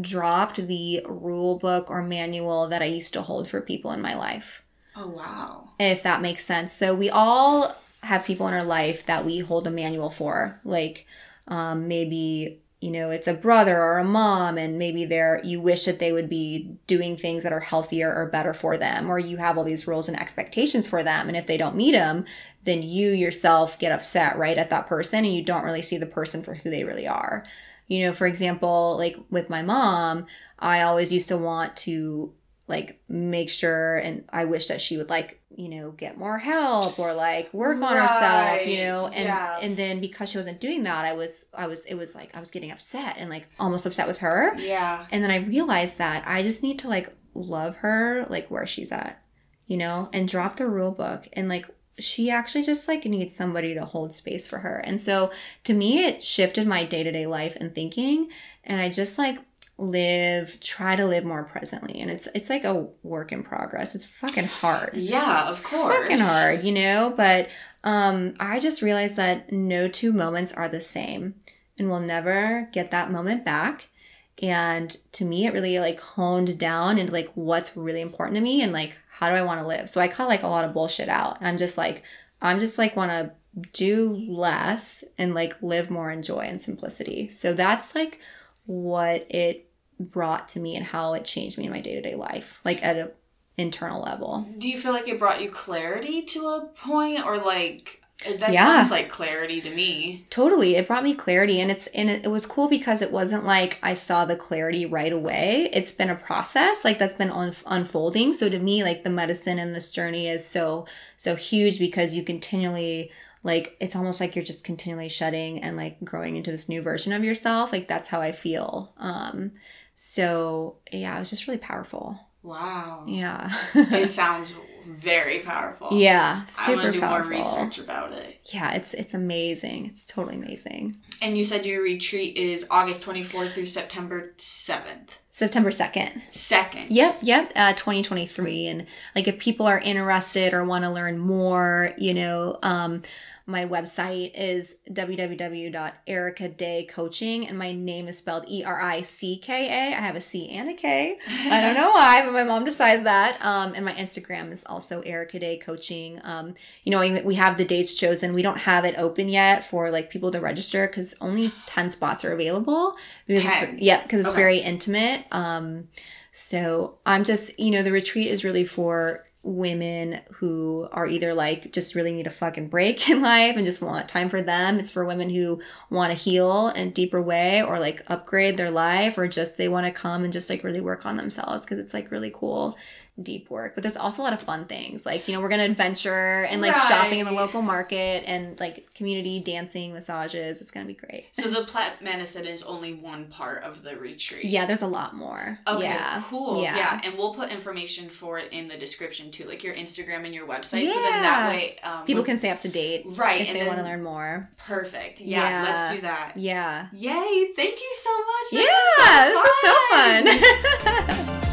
dropped the rule book or manual that I used to hold for people in my life. Oh wow. if that makes sense. So we all have people in our life that we hold a manual for, like um, maybe you know it's a brother or a mom, and maybe they're you wish that they would be doing things that are healthier or better for them, or you have all these rules and expectations for them, and if they don't meet them, then you yourself get upset right at that person, and you don't really see the person for who they really are. You know, for example, like with my mom, I always used to want to like make sure and I wish that she would like, you know, get more help or like work on herself, you know, and yeah. and then because she wasn't doing that, I was I was it was like I was getting upset and like almost upset with her. Yeah. And then I realized that I just need to like love her like where she's at, you know, and drop the rule book and like she actually just like needs somebody to hold space for her. And so to me it shifted my day-to-day life and thinking and I just like live try to live more presently and it's it's like a work in progress. It's fucking hard Yeah, of course. fucking hard, you know? But um I just realized that no two moments are the same and we'll never get that moment back. And to me it really like honed down into like what's really important to me and like how do I want to live. So I cut like a lot of bullshit out. I'm just like I'm just like want to do less and like live more in joy and simplicity. So that's like what it brought to me and how it changed me in my day-to-day life, like at a internal level. Do you feel like it brought you clarity to a point or like that Yeah. sounds like clarity to me. Totally. It brought me clarity and it's and it, it was cool because it wasn't like I saw the clarity right away. It's been a process like that's been un- unfolding. So to me like the medicine and this journey is so so huge because you continually like it's almost like you're just continually shedding and like growing into this new version of yourself. Like that's how I feel. Um so yeah, it was just really powerful. Wow. Yeah. it sounds very powerful. yeah, I super want to do powerful. more research about it. Yeah, it's it's amazing. It's totally amazing. And you said your retreat is August 24th through September 7th. September 2nd. 2nd. Yep, yep, uh, 2023. And like if people are interested or want to learn more, you know, um, my website is www.erickadaycoaching and my name is spelled E R I C K A. I have a C and a K. I don't know why, but my mom decided that. Um, and my Instagram is also Ericka Day Coaching. Um, you know, we, have the dates chosen. We don't have it open yet for like people to register because only 10 spots are available. Because it's- 10? yeah, because it's Okay. very intimate. Um, so I'm just, you know, the retreat is really for women who are either like just really need a fucking break in life and just want time for them. It's for women who want to heal in a deeper way or like upgrade their life or just they want to come and just like really work on themselves because it's like really cool deep work. But there's also a lot of fun things. Like, you know, we're gonna adventure and like shopping in the local market and like community dancing, massages. It's gonna be great. So the plant medicine is only one part of the retreat. Yeah, there's a lot more. Okay, yeah. cool. Yeah. Yeah. and we'll put information for it in the description too, like your Instagram and your website. Yeah. So then that way, um, People can stay up to date. Right, If and they want to learn more. Perfect. Yeah, let's do that. Yeah. Yay! Thank you so much. This yeah. was so this is so fun.